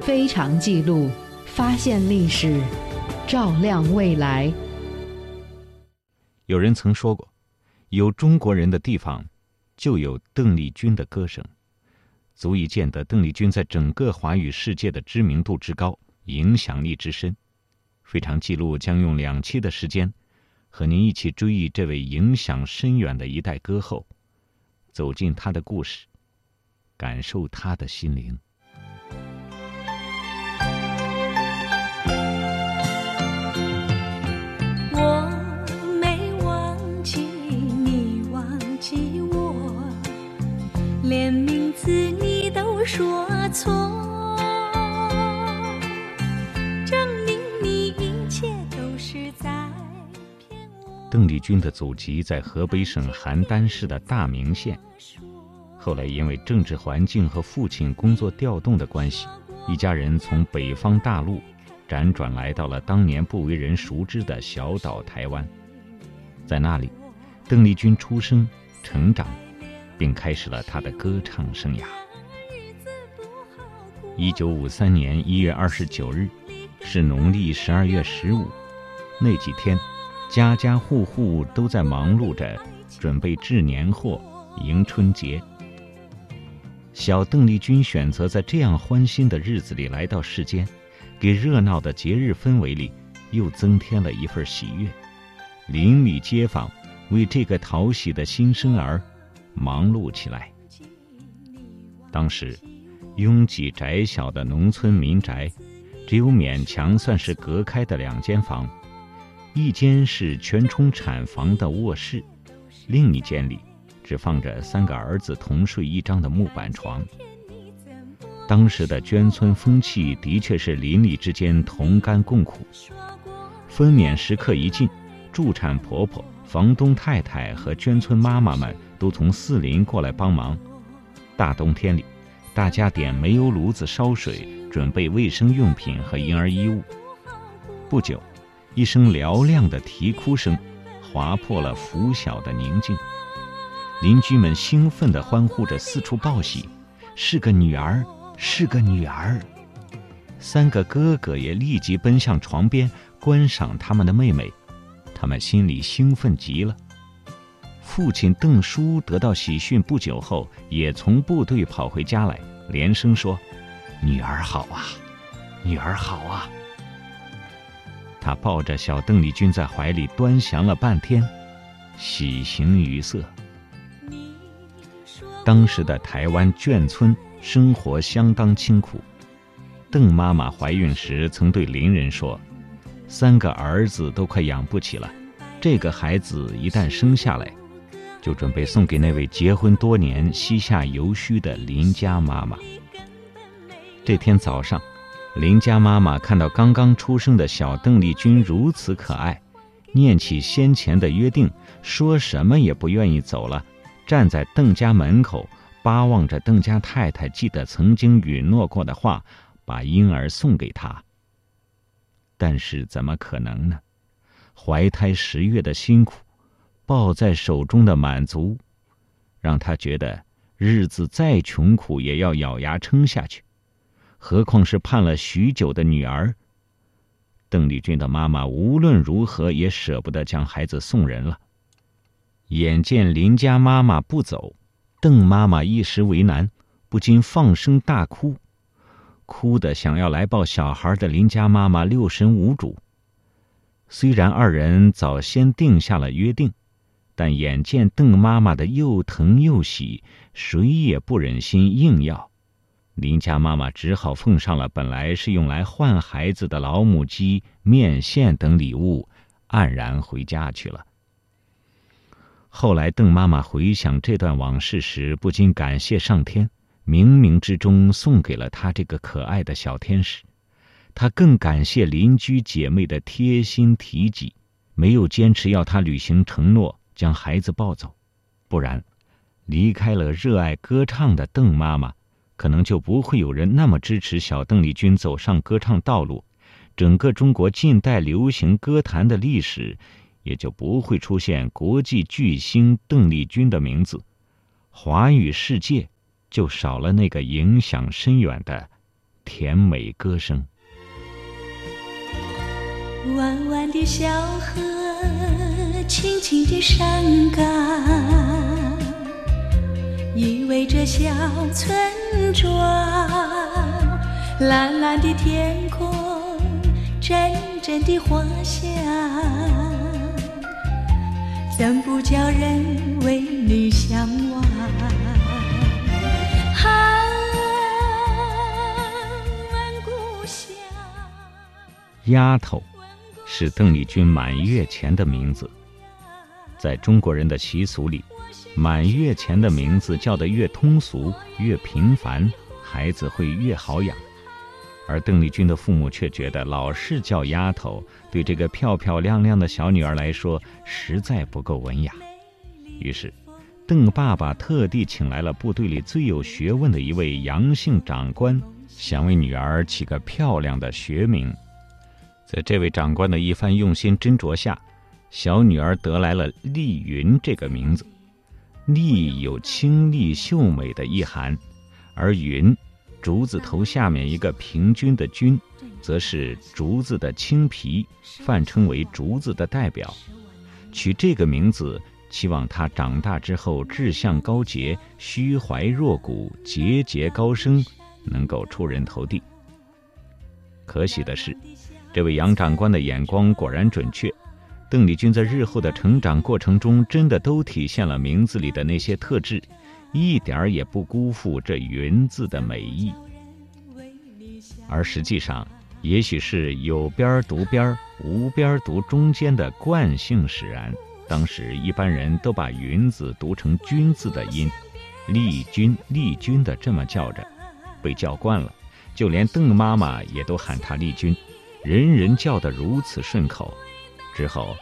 非常记录，发现历史，照亮未来。有人曾说过，有中国人的地方，就有邓丽君的歌声，足以见得邓丽君在整个华语世界的知名度之高，影响力之深。非常记录将用两期的时间，和您一起追忆这位影响深远的一代歌后，走进她的故事，感受她的心灵。说错，证明你一切都是在骗我。邓丽君的祖籍在河北省邯郸市的大名县，后来因为政治环境和父亲工作调动的关系，一家人从北方大陆辗转来到了当年不为人熟知的小岛台湾，在那里，邓丽君出生、成长。并开始了他的歌唱生涯。一九五三年一月二十九日，是农历十二月十五。那几天，家家户户都在忙碌着准备置年货、迎春节。小邓丽君选择在这样欢欣的日子里来到世间，给热闹的节日氛围里又增添了一份喜悦。邻里街坊为这个讨喜的新生儿。忙碌起来。当时，拥挤窄小的农村民宅，只有勉强算是隔开的两间房，一间是全冲产房的卧室，另一间里只放着三个儿子同睡一张的木板床。当时的眷村风气的确是邻里之间同甘共苦，分娩时刻一近，助产婆婆、房东太太和娟村妈妈们。都从四邻过来帮忙。大冬天里，大家点煤油炉子烧水，准备卫生用品和婴儿衣物。不久，一声嘹亮的啼哭声划破了拂晓的宁静。邻居们兴奋地欢呼着，四处报喜：“是个女儿，是个女儿！”三个哥哥也立即奔向床边观赏他们的妹妹，他们心里兴奋极了。父亲邓叔得到喜讯不久后，也从部队跑回家来，连声说：“女儿好啊，女儿好啊。”他抱着小邓丽君在怀里端详了半天，喜形于色。当时的台湾眷村生活相当清苦，邓妈妈怀孕时曾对邻人说：“三个儿子都快养不起了，这个孩子一旦生下来。”就准备送给那位结婚多年、膝下犹虚的林家妈妈。这天早上，林家妈妈看到刚刚出生的小邓丽君如此可爱，念起先前的约定，说什么也不愿意走了，站在邓家门口，巴望着邓家太太记得曾经允诺过的话，把婴儿送给她。但是怎么可能呢？怀胎十月的辛苦。抱在手中的满足，让他觉得日子再穷苦也要咬牙撑下去。何况是盼了许久的女儿。邓丽君的妈妈无论如何也舍不得将孩子送人了。眼见林家妈妈不走，邓妈妈一时为难，不禁放声大哭，哭的想要来抱小孩的林家妈妈六神无主。虽然二人早先定下了约定。但眼见邓妈妈的又疼又喜，谁也不忍心硬要。林家妈妈只好奉上了本来是用来换孩子的老母鸡、面线等礼物，黯然回家去了。后来，邓妈妈回想这段往事时，不禁感谢上天，冥冥之中送给了她这个可爱的小天使。她更感谢邻居姐妹的贴心提己，没有坚持要她履行承诺。将孩子抱走，不然，离开了热爱歌唱的邓妈妈，可能就不会有人那么支持小邓丽君走上歌唱道路，整个中国近代流行歌坛的历史，也就不会出现国际巨星邓丽君的名字，华语世界就少了那个影响深远的甜美歌声。弯弯的小河，青青的山岗，依偎着小村庄。蓝蓝的天空，阵阵的花香，怎不叫人为你向往？啊故乡。丫头。是邓丽君满月前的名字。在中国人的习俗里，满月前的名字叫得越通俗、越平凡，孩子会越好养。而邓丽君的父母却觉得老是叫丫头，对这个漂漂亮亮的小女儿来说实在不够文雅。于是，邓爸爸特地请来了部队里最有学问的一位杨姓长官，想为女儿起个漂亮的学名。在这位长官的一番用心斟酌下，小女儿得来了丽云这个名字。丽有清丽秀美的意涵，而云，竹字头下面一个平均的均，则是竹子的青皮，泛称为竹子的代表。取这个名字，期望她长大之后志向高洁，虚怀若谷，节节高升，能够出人头地。可喜的是。这位杨长官的眼光果然准确，邓丽君在日后的成长过程中，真的都体现了名字里的那些特质，一点儿也不辜负这“云”字的美意。而实际上，也许是有边读边，无边读中间的惯性使然，当时一般人都把“云”字读成“君”字的音，丽君、丽君的这么叫着，被叫惯了，就连邓妈妈也都喊她丽君。人人叫得如此顺口，之后，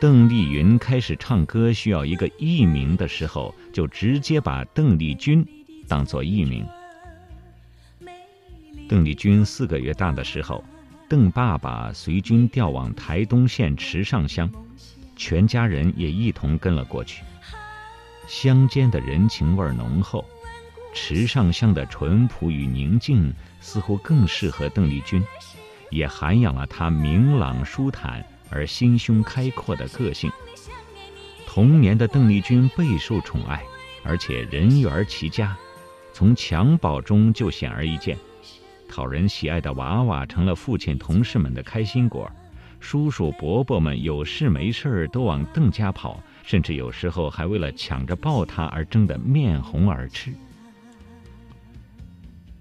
邓丽云开始唱歌需要一个艺名的时候，就直接把邓丽君当做艺名。邓丽君四个月大的时候，邓爸爸随军调往台东县池上乡，全家人也一同跟了过去。乡间的人情味浓厚，池上乡的淳朴与宁静，似乎更适合邓丽君。也涵养了他明朗舒坦而心胸开阔的个性。童年的邓丽君备受宠爱，而且人缘齐佳，从襁褓中就显而易见。讨人喜爱的娃娃成了父亲同事们的开心果，叔叔伯伯们有事没事都往邓家跑，甚至有时候还为了抢着抱她而争得面红耳赤。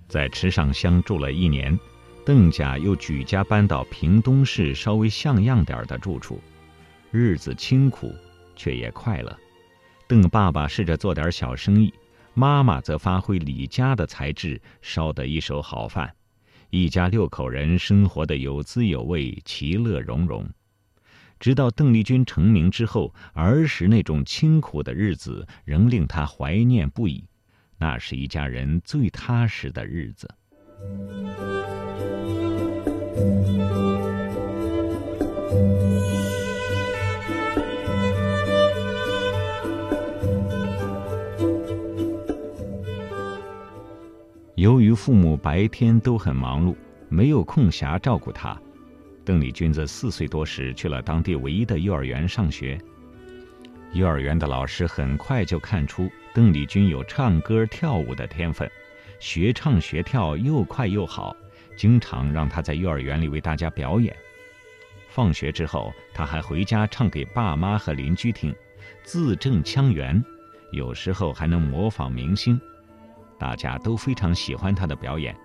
在池上乡住了一年。邓家又举家搬到屏东市稍微像样点的住处，日子清苦，却也快乐。邓爸爸试着做点小生意，妈妈则发挥李家的才智，烧得一手好饭。一家六口人生活的有滋有味，其乐融融。直到邓丽君成名之后，儿时那种清苦的日子仍令她怀念不已。那是一家人最踏实的日子。由于父母白天都很忙碌，没有空暇照顾他，邓丽君在四岁多时去了当地唯一的幼儿园上学。幼儿园的老师很快就看出邓丽君有唱歌跳舞的天分，学唱学跳又快又好。经常让他在幼儿园里为大家表演。放学之后，他还回家唱给爸妈和邻居听，字正腔圆，有时候还能模仿明星。大家都非常喜欢他的表演，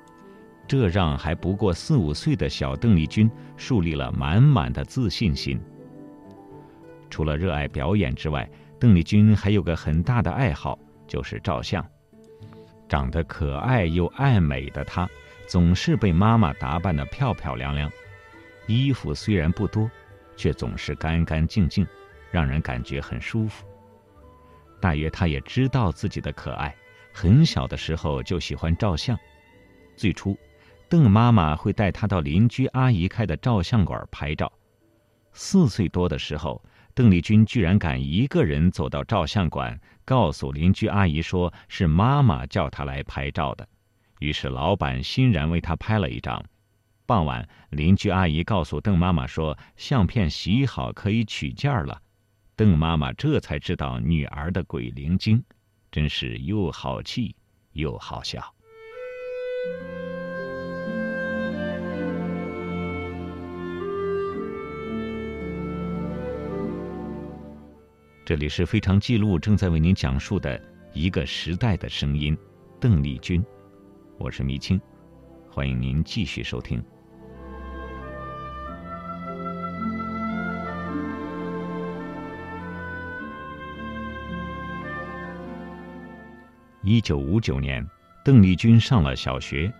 这让还不过四五岁的小邓丽君树立了满满的自信心。除了热爱表演之外，邓丽君还有个很大的爱好，就是照相。长得可爱又爱美的她。总是被妈妈打扮得漂漂亮亮，衣服虽然不多，却总是干干净净，让人感觉很舒服。大约她也知道自己的可爱，很小的时候就喜欢照相。最初，邓妈妈会带她到邻居阿姨开的照相馆拍照。四岁多的时候，邓丽君居然敢一个人走到照相馆，告诉邻居阿姨说是妈妈叫她来拍照的。于是老板欣然为他拍了一张。傍晚，邻居阿姨告诉邓妈妈说，相片洗好可以取件了。邓妈妈这才知道女儿的鬼灵精，真是又好气又好笑。这里是非常记录正在为您讲述的一个时代的声音，邓丽君，我是迷青，欢迎您继续收听。一九五九年，邓丽君上了小学，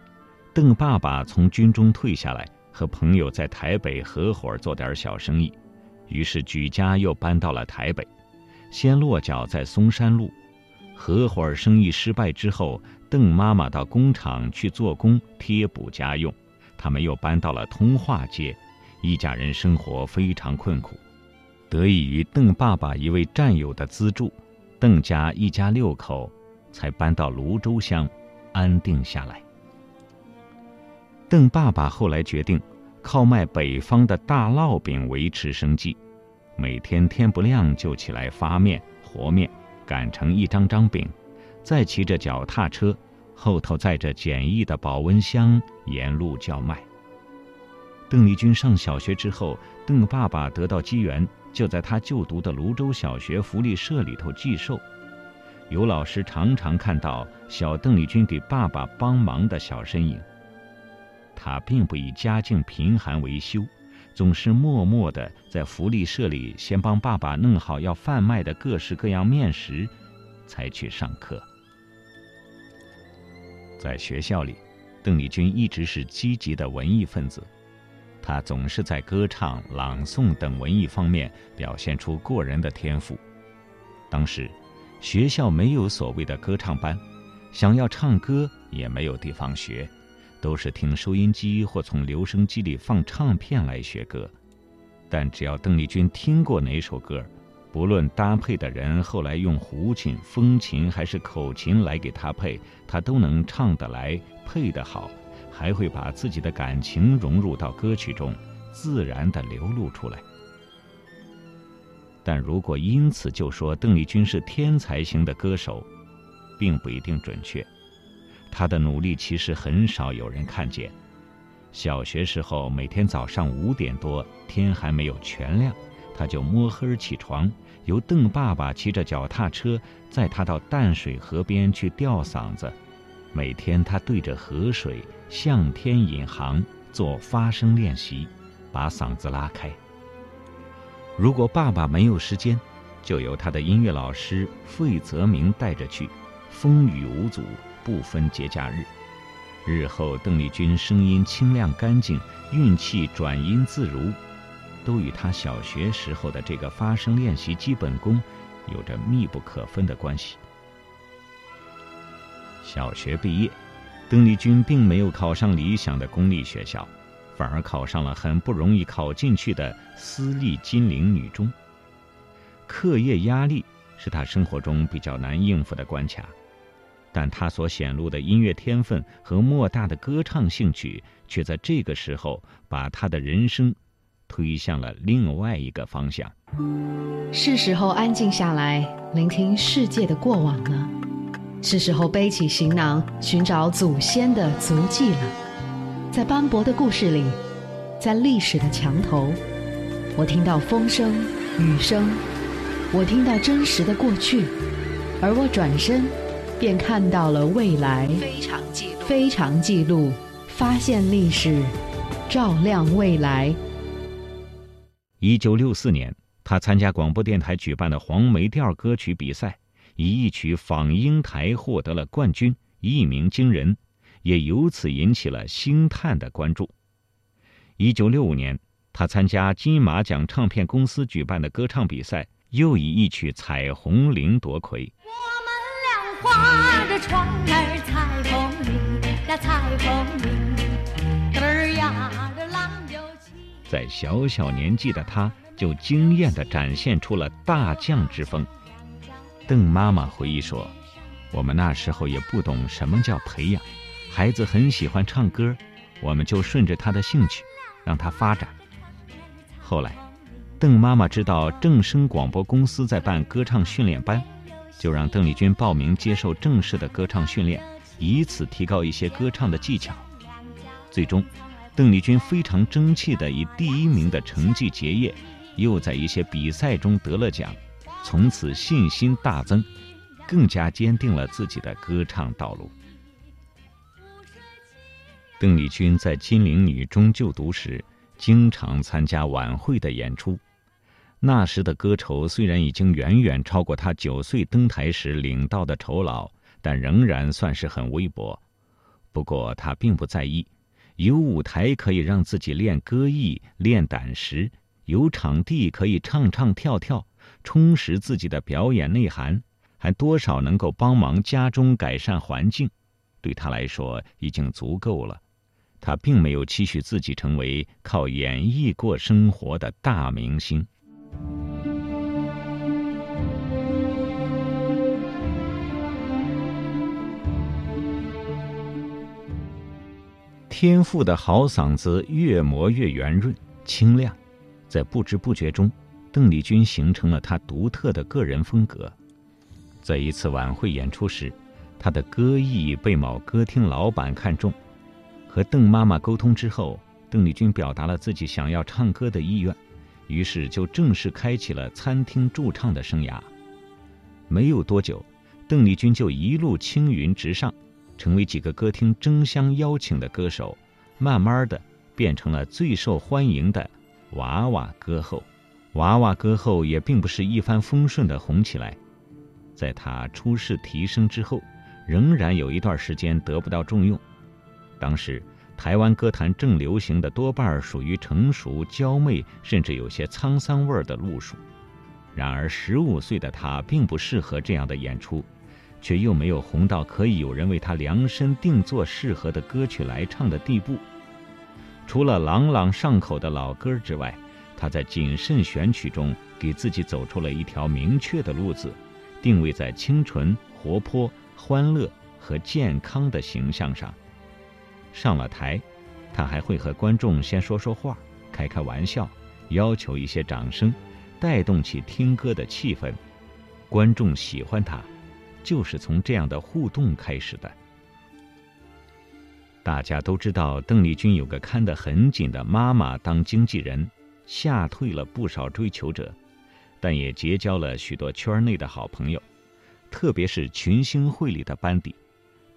邓爸爸从军中退下来，和朋友在台北合伙做点小生意，于是举家又搬到了台北。先落脚在松山路，合伙生意失败之后，邓妈妈到工厂去做工贴补家用，他们又搬到了通化街，一家人生活非常困苦。得益于邓爸爸一位战友的资助，邓家一家六口才搬到泸州乡，安定下来。邓爸爸后来决定靠卖北方的大烙饼维持生计。每天天不亮就起来发面和面，擀成一张张饼，再骑着脚踏车，后头载着简易的保温箱，沿路叫卖。邓丽君上小学之后，邓爸爸得到机缘，就在他就读的泸州小学福利社里头寄售。有老师常常看到小邓丽君给爸爸帮忙的小身影。他并不以家境贫寒为羞。总是默默地在福利社里先帮爸爸弄好要贩卖的各式各样面食，才去上课。在学校里，邓丽君一直是积极的文艺分子，她总是在歌唱、朗诵等文艺方面表现出过人的天赋。当时，学校没有所谓的歌唱班，想要唱歌也没有地方学。都是听收音机或从留声机里放唱片来学歌，但只要邓丽君听过哪首歌，不论搭配的人后来用胡琴、风琴还是口琴来给她配，她都能唱得来、配得好，还会把自己的感情融入到歌曲中，自然地流露出来。但如果因此就说邓丽君是天才型的歌手，并不一定准确。他的努力其实很少有人看见。小学时候，每天早上五点多，天还没有全亮，他就摸黑起床，由邓爸爸骑着脚踏车载他到淡水河边去吊嗓子。每天他对着河水向天引航，做发声练习，把嗓子拉开。如果爸爸没有时间，就由他的音乐老师费泽明带着去，风雨无阻。不分节假日，日后邓丽君声音清亮干净，运气转音自如，都与她小学时候的这个发声练习基本功有着密不可分的关系。小学毕业，邓丽君并没有考上理想的公立学校，反而考上了很不容易考进去的私立金陵女中。课业压力是她生活中比较难应付的关卡。但他所显露的音乐天分和莫大的歌唱兴趣，却在这个时候把他的人生推向了另外一个方向。是时候安静下来，聆听世界的过往了；是时候背起行囊，寻找祖先的足迹了。在斑驳的故事里，在历史的墙头，我听到风声、雨声，我听到真实的过去，而我转身。便看到了未来，非常记录，非常记录，发现历史，照亮未来。一九六四年，他参加广播电台举办的黄梅调歌曲比赛，以一曲《访英台》获得了冠军，一鸣惊人，也由此引起了星探的关注。一九六五年，他参加金马奖唱片公司举办的歌唱比赛，又以一曲《彩虹铃》夺魁。画着船儿彩虹里，那彩虹里，嘚儿呀，浪就起。在小小年纪的他，就惊艳地展现出了大将之风。邓妈妈回忆说：“我们那时候也不懂什么叫培养，孩子很喜欢唱歌，我们就顺着他的兴趣，让他发展。后来，邓妈妈知道正声广播公司在办歌唱训练班，就让邓丽君报名接受正式的歌唱训练，以此提高一些歌唱的技巧。最终，邓丽君非常争气的以第一名的成绩结业，又在一些比赛中得了奖，从此信心大增，更加坚定了自己的歌唱道路。邓丽君在金陵女中就读时，经常参加晚会的演出。那时的歌酬虽然已经远远超过他九岁登台时领到的酬劳，但仍然算是很微薄。不过他并不在意。有舞台可以让自己练歌艺、练胆识，有场地可以唱唱跳跳，充实自己的表演内涵，还多少能够帮忙家中改善环境，对他来说已经足够了。他并没有期许自己成为靠演艺过生活的大明星。天赋的好嗓子越磨越圆润、清亮，在不知不觉中，邓丽君形成了她独特的个人风格。在一次晚会演出时，她的歌艺被某歌厅老板看中，和邓妈妈沟通之后，邓丽君表达了自己想要唱歌的意愿，于是就正式开启了餐厅驻唱的生涯。没有多久，邓丽君就一路青云直上。成为几个歌厅争相邀请的歌手，慢慢的变成了最受欢迎的娃娃歌后。娃娃歌后也并不是一帆风顺的红起来，在她出世提升之后，仍然有一段时间得不到重用。当时台湾歌坛正流行的多半属于成熟娇媚，甚至有些沧桑味儿的路数。然而十五岁的她并不适合这样的演出。却又没有红到可以有人为他量身定做适合的歌曲来唱的地步。除了朗朗上口的老歌之外，他在谨慎选曲中给自己走出了一条明确的路子，定位在清纯、活泼、欢乐和健康的形象上。上了台，他还会和观众先说说话，开开玩笑，要求一些掌声，带动起听歌的气氛，观众喜欢他。就是从这样的互动开始的。大家都知道，邓丽君有个看得很紧的妈妈当经纪人，吓退了不少追求者，但也结交了许多圈内的好朋友，特别是群星会里的班底，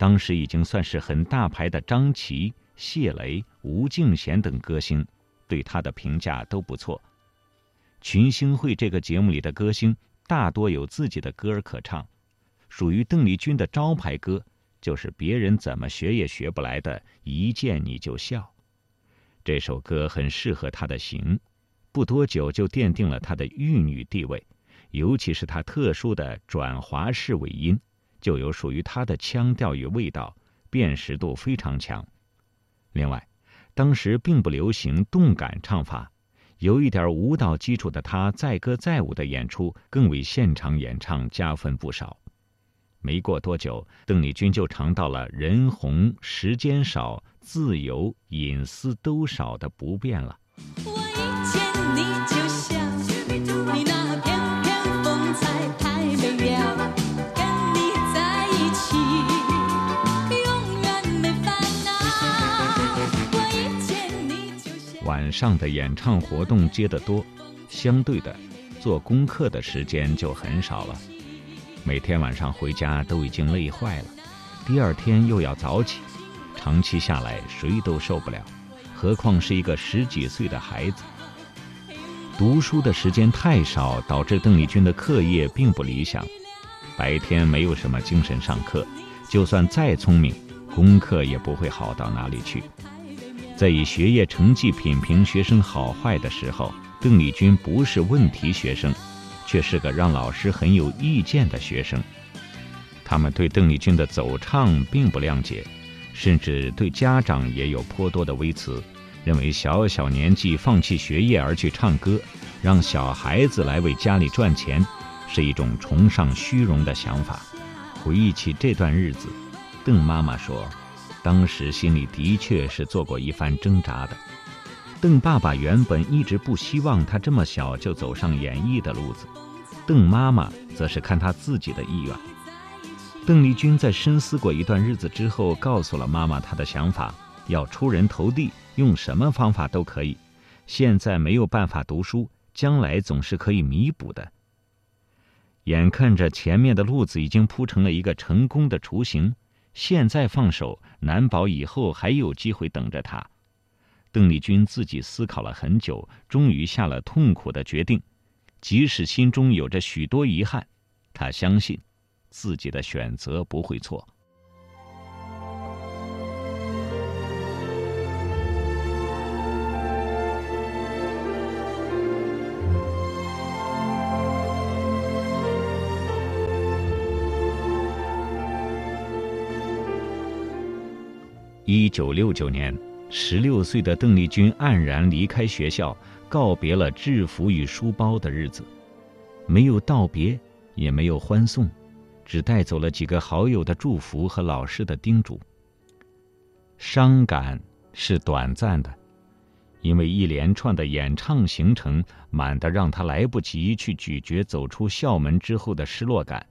当时已经算是很大牌的张琪、谢雷、吴敬贤等歌星，对他的评价都不错。群星会这个节目里的歌星大多有自己的歌儿可唱。属于邓丽君的招牌歌，就是别人怎么学也学不来的《一见你就笑》。这首歌很适合她的型，不多久就奠定了她的玉女地位。尤其是她特殊的转华式尾音，就有属于他的腔调与味道，辨识度非常强。另外，当时并不流行动感唱法，有一点舞蹈基础的他载歌载舞的演出，更为现场演唱加分不少。没过多久，邓丽君就尝到了人红、时间少、自由、隐私都少的不便了。我一见你就笑，上的演唱活动接得多，相对的，做功课的时间就很少了。每天晚上回家都已经累坏了，第二天又要早起，长期下来谁都受不了，何况是一个十几岁的孩子。读书的时间太少，导致邓丽君的课业并不理想。白天没有什么精神上课，就算再聪明，功课也不会好到哪里去。在以学业成绩品评学生好坏的时候，邓丽君不是问题学生。却是个让老师很有意见的学生，他们对邓丽君的走唱并不谅解，甚至对家长也有颇多的微词，认为小小年纪放弃学业而去唱歌，让小孩子来为家里赚钱，是一种崇尚虚荣的想法。回忆起这段日子，邓妈妈说：“当时心里的确是做过一番挣扎的。邓爸爸原本一直不希望他这么小就走上演艺的路子，邓妈妈则是看他自己的意愿。邓丽君在深思过一段日子之后，告诉了妈妈她的想法：要出人头地，用什么方法都可以。现在没有办法读书，将来总是可以弥补的。眼看着前面的路子已经铺成了一个成功的雏形，现在放手，难保以后还有机会等着他。邓丽君自己思考了很久，终于下了痛苦的决定。即使心中有着许多遗憾，她相信自己的选择不会错。一九六九年。十六岁的邓丽君黯然离开学校，告别了制服与书包的日子，没有道别，也没有欢送，只带走了几个好友的祝福和老师的叮嘱。伤感是短暂的，因为一连串的演唱行程满得让他来不及去咀嚼走出校门之后的失落感。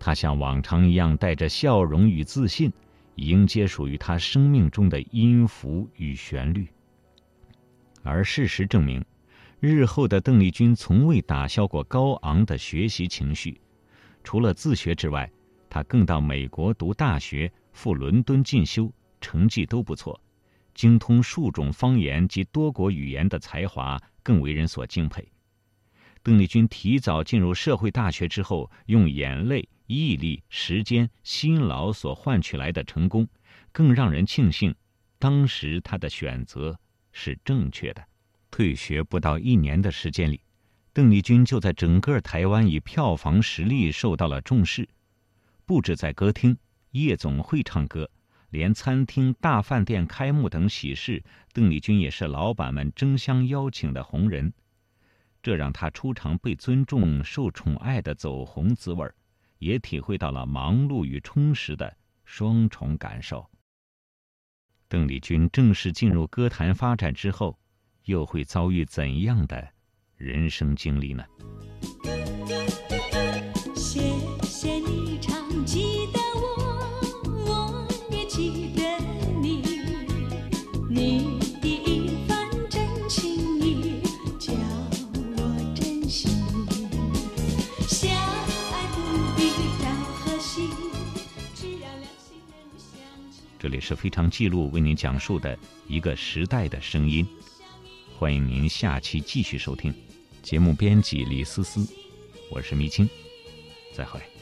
他像往常一样带着笑容与自信。迎接属于他生命中的音符与旋律。而事实证明，日后的邓丽君从未打消过高昂的学习情绪。除了自学之外，她更到美国读大学，赴伦敦进修，成绩都不错。精通数种方言及多国语言的才华更为人所敬佩。邓丽君提早进入社会大学之后，用眼泪。毅力、时间、辛劳所换取来的成功，更让人庆幸，当时他的选择是正确的。退学不到一年的时间里，邓丽君就在整个台湾以票房实力受到了重视。不止在歌厅、夜总会唱歌，连餐厅、大饭店开幕等喜事，邓丽君也是老板们争相邀请的红人。这让她出场被尊重、受宠爱的走红滋味儿。也体会到了忙碌与充实的双重感受。邓丽君正式进入歌坛发展之后，又会遭遇怎样的人生经历呢？是非常记录为您讲述的一个时代的声音，欢迎您下期继续收听。节目编辑李思思，我是迷青，再会。